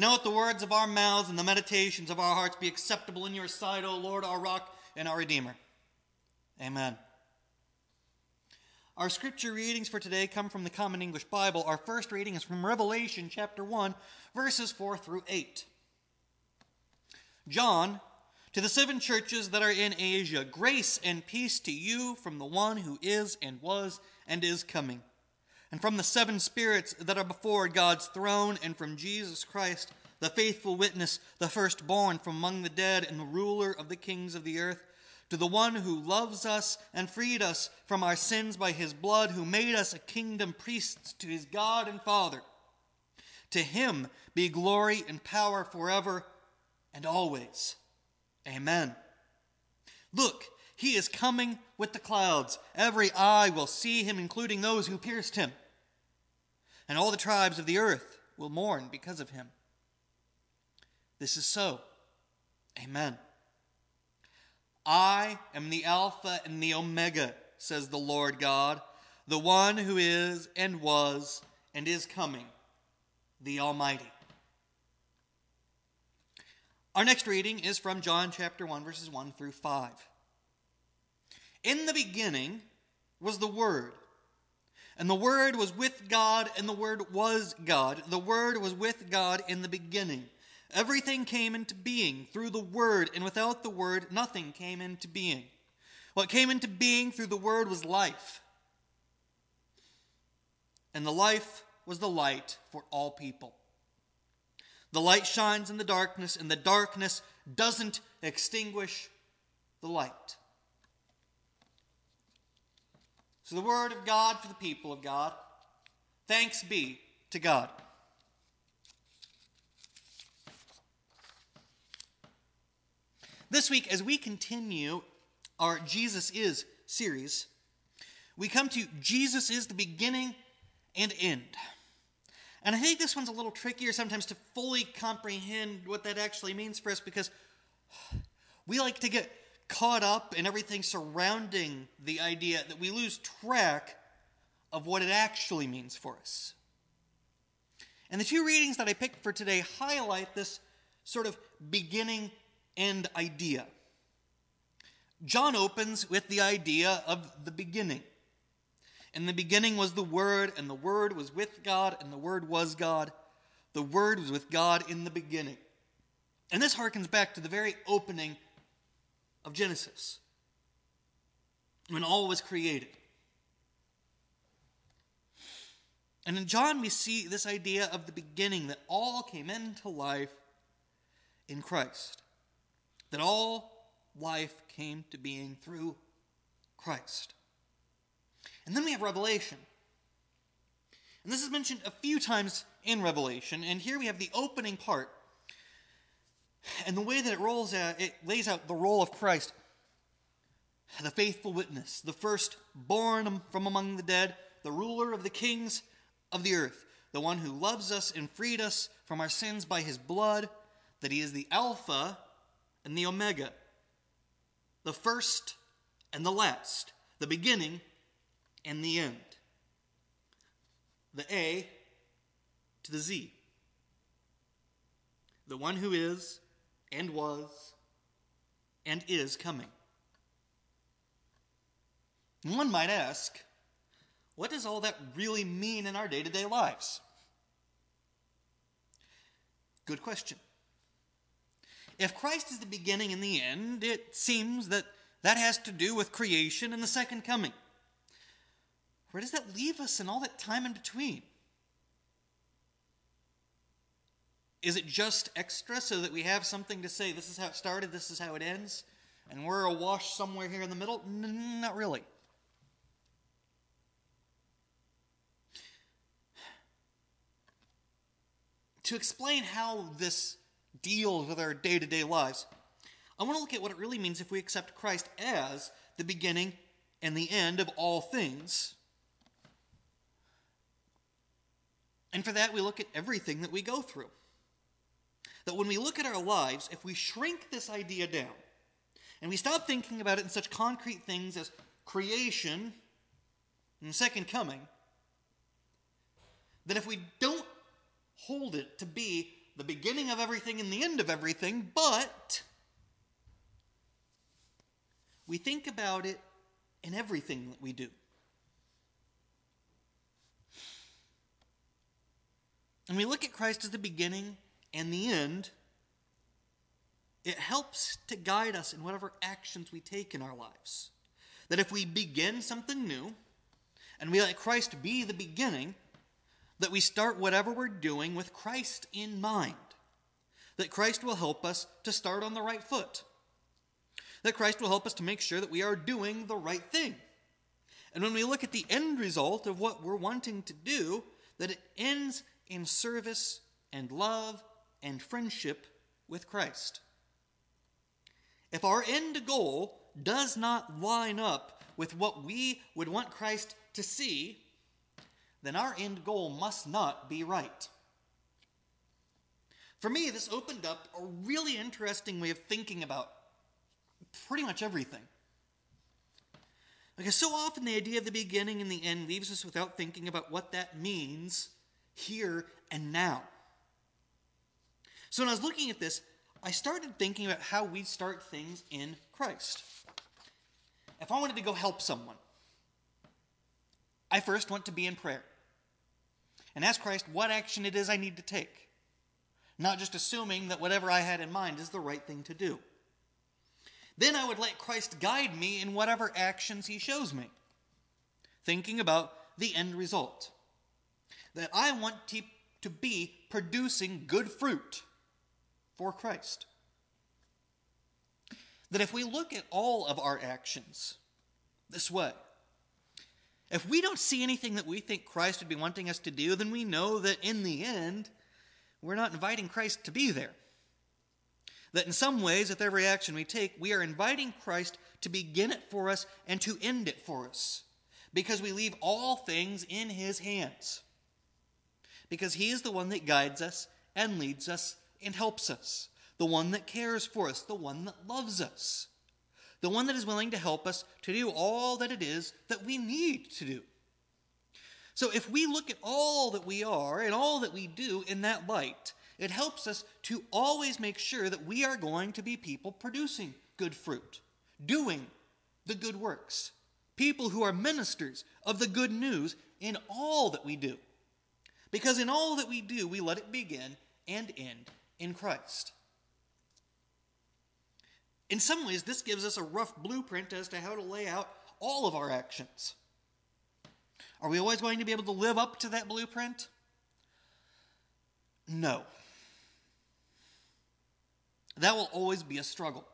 Now let the words of our mouths and the meditations of our hearts be acceptable in your sight, O Lord, our rock and our Redeemer. Amen. Our scripture readings for today come from the Common English Bible. Our first reading is from Revelation chapter 1, verses 4 through 8. John, to the seven churches that are in Asia, grace and peace to you from the one who is and was and is coming and from the seven spirits that are before God's throne, and from Jesus Christ, the faithful witness, the firstborn from among the dead, and the ruler of the kings of the earth, to the one who loves us and freed us from our sins by his blood, who made us a kingdom priests to his God and Father. To him be glory and power forever and always. Amen. Look, he is coming with the clouds. Every eye will see him, including those who pierced him. And all the tribes of the earth will mourn because of him. This is so. Amen. I am the Alpha and the Omega, says the Lord God, the one who is and was and is coming, the Almighty. Our next reading is from John chapter 1, verses 1 through 5. In the beginning was the Word. And the Word was with God, and the Word was God. The Word was with God in the beginning. Everything came into being through the Word, and without the Word, nothing came into being. What came into being through the Word was life. And the life was the light for all people. The light shines in the darkness, and the darkness doesn't extinguish the light. So, the word of God for the people of God. Thanks be to God. This week, as we continue our Jesus is series, we come to Jesus is the beginning and end. And I think this one's a little trickier sometimes to fully comprehend what that actually means for us because we like to get caught up in everything surrounding the idea that we lose track of what it actually means for us. And the two readings that I picked for today highlight this sort of beginning end idea. John opens with the idea of the beginning. In the beginning was the Word, and the Word was with God, and the Word was God. The Word was with God in the beginning. And this harkens back to the very opening of Genesis, when all was created. And in John, we see this idea of the beginning that all came into life in Christ, that all life came to being through Christ. And then we have Revelation. And this is mentioned a few times in Revelation, and here we have the opening part and the way that it rolls out, it lays out the role of Christ, the faithful witness, the first born from among the dead, the ruler of the kings of the earth, the one who loves us and freed us from our sins by his blood, that he is the Alpha and the Omega, the first and the last, the beginning and the end. The A to the Z. The one who is and was and is coming. One might ask, what does all that really mean in our day to day lives? Good question. If Christ is the beginning and the end, it seems that that has to do with creation and the second coming. Where does that leave us in all that time in between? Is it just extra so that we have something to say, this is how it started, this is how it ends, and we're awash somewhere here in the middle? N- not really. To explain how this deals with our day to day lives, I want to look at what it really means if we accept Christ as the beginning and the end of all things. And for that, we look at everything that we go through that when we look at our lives, if we shrink this idea down and we stop thinking about it in such concrete things as creation and second coming, then if we don't hold it to be the beginning of everything and the end of everything, but we think about it in everything that we do. And we look at Christ as the beginning and the end. It helps to guide us in whatever actions we take in our lives. That if we begin something new and we let Christ be the beginning, that we start whatever we're doing with Christ in mind. That Christ will help us to start on the right foot. That Christ will help us to make sure that we are doing the right thing. And when we look at the end result of what we're wanting to do, that it ends in service and love and friendship with Christ. If our end goal does not line up with what we would want Christ to see, then our end goal must not be right. For me, this opened up a really interesting way of thinking about pretty much everything. Because so often the idea of the beginning and the end leaves us without thinking about what that means here and now. So when I was looking at this, I started thinking about how we start things in Christ. If I wanted to go help someone, I first want to be in prayer and ask Christ what action it is I need to take, not just assuming that whatever I had in mind is the right thing to do. Then I would let Christ guide me in whatever actions he shows me, thinking about the end result. That I want to, be producing good fruit for Christ. That if we look at all of our actions this way, if we don't see anything that we think Christ would be wanting us to do, then we know that in the end, we're not inviting Christ to be there. That in some ways, with every action we take, we are inviting Christ to begin it for us and to end it for us. Because we leave all things in His hands. Because He is the one that guides us and leads us and helps us, the one that cares for us, the one that loves us the one that is willing to help us to do all that it is that we need to do. So if we look at all that we are and all that we do in that light, it helps us to always make sure that we are going to be people producing good fruit, doing the good works, people who are ministers of the good news in all that we do. Because in all that we do, we let it begin and end in Christ. In some ways, this gives us a rough blueprint as to how to lay out all of our actions. Are we always going to be able to live up to that blueprint? No. That will always be a struggle.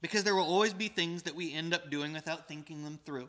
Because there will always be things that we end up doing without thinking them through.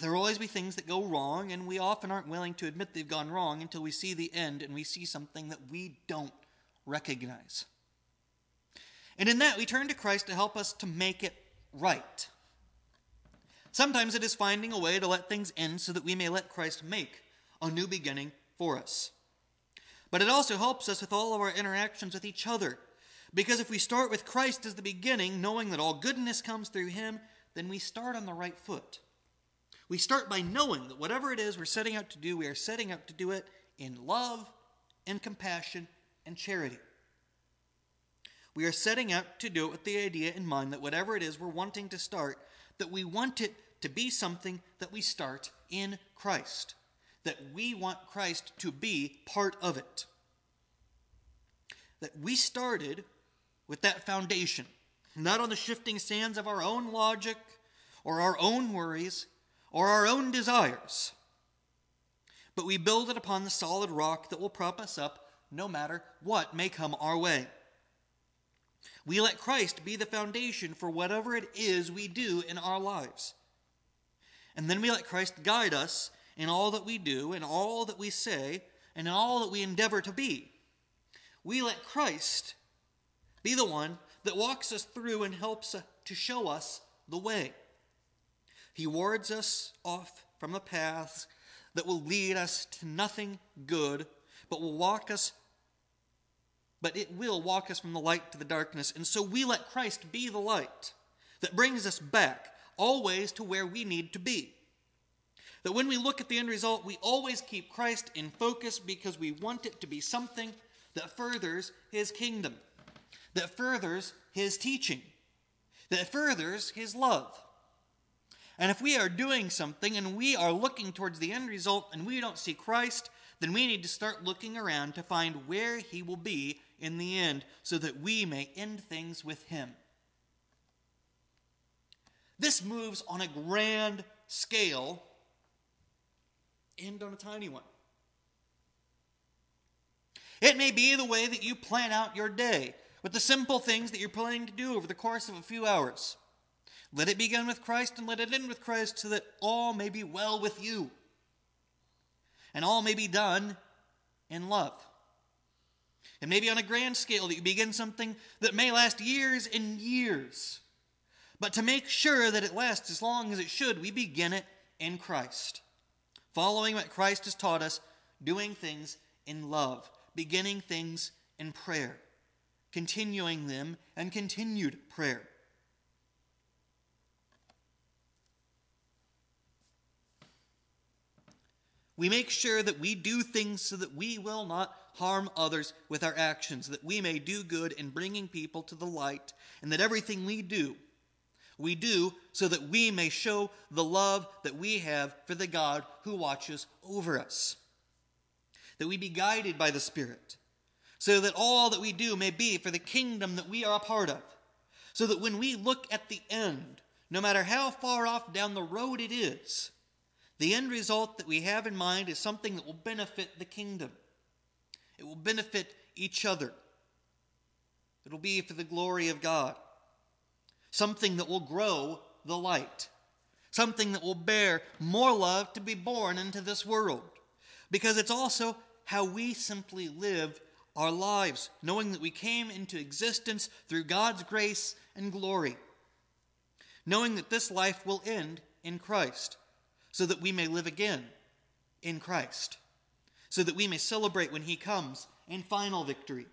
There will always be things that go wrong, and we often aren't willing to admit they've gone wrong until we see the end and we see something that we don't recognize. And in that, we turn to Christ to help us to make it right. Sometimes it is finding a way to let things end so that we may let Christ make a new beginning for us. But it also helps us with all of our interactions with each other. Because if we start with Christ as the beginning, knowing that all goodness comes through him, then we start on the right foot. We start by knowing that whatever it is we're setting out to do, we are setting out to do it in love and compassion and charity. We are setting out to do it with the idea in mind that whatever it is we're wanting to start, that we want it to be something that we start in Christ, that we want Christ to be part of it. That we started with that foundation, not on the shifting sands of our own logic or our own worries or our own desires, but we build it upon the solid rock that will prop us up no matter what may come our way. We let Christ be the foundation for whatever it is we do in our lives. And then we let Christ guide us in all that we do, in all that we say, and in all that we endeavor to be. We let Christ be the one that walks us through and helps to show us the way. He wards us off from the paths that will lead us to nothing good, but will walk us but it will walk us from the light to the darkness. And so we let Christ be the light that brings us back always to where we need to be. That when we look at the end result, we always keep Christ in focus because we want it to be something that furthers his kingdom, that furthers his teaching, that furthers his love. And if we are doing something and we are looking towards the end result and we don't see Christ, then we need to start looking around to find where he will be in the end so that we may end things with him. This moves on a grand scale and on a tiny one. It may be the way that you plan out your day with the simple things that you're planning to do over the course of a few hours. Let it begin with Christ and let it end with Christ so that all may be well with you and all may be done in love. And maybe on a grand scale that you begin something that may last years and years. But to make sure that it lasts as long as it should, we begin it in Christ. Following what Christ has taught us, doing things in love, beginning things in prayer, continuing them and continued prayer. We make sure that we do things so that we will not harm others with our actions, that we may do good in bringing people to the light, and that everything we do, we do so that we may show the love that we have for the God who watches over us. That we be guided by the Spirit, so that all that we do may be for the kingdom that we are a part of. So that when we look at the end, no matter how far off down the road it is, the end result that we have in mind is something that will benefit the kingdom. It will benefit each other. It will be for the glory of God. Something that will grow the light. Something that will bear more love to be born into this world. Because it's also how we simply live our lives, knowing that we came into existence through God's grace and glory. Knowing that this life will end in Christ so that we may live again in Christ, so that we may celebrate when He comes in final victory.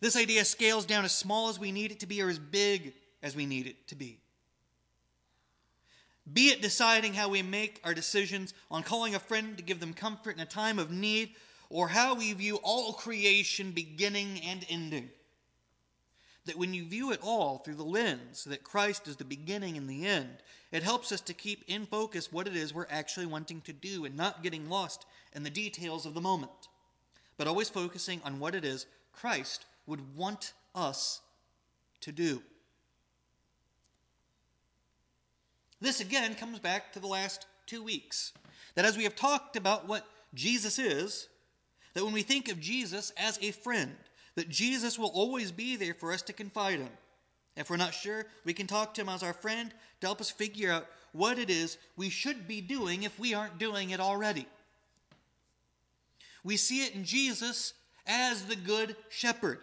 This idea scales down as small as we need it to be or as big as we need it to be. Be it deciding how we make our decisions on calling a friend to give them comfort in a time of need, or how we view all creation beginning and ending that when you view it all through the lens that Christ is the beginning and the end, it helps us to keep in focus what it is we're actually wanting to do and not getting lost in the details of the moment, but always focusing on what it is Christ would want us to do. This again comes back to the last two weeks. That as we have talked about what Jesus is, that when we think of Jesus as a friend, that Jesus will always be there for us to confide in. If we're not sure, we can talk to him as our friend to help us figure out what it is we should be doing if we aren't doing it already. We see it in Jesus as the good shepherd.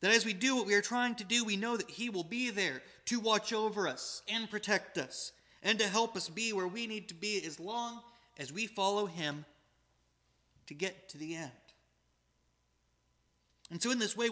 That as we do what we are trying to do, we know that he will be there to watch over us and protect us and to help us be where we need to be as long as we follow him to get to the end. And so, in this way,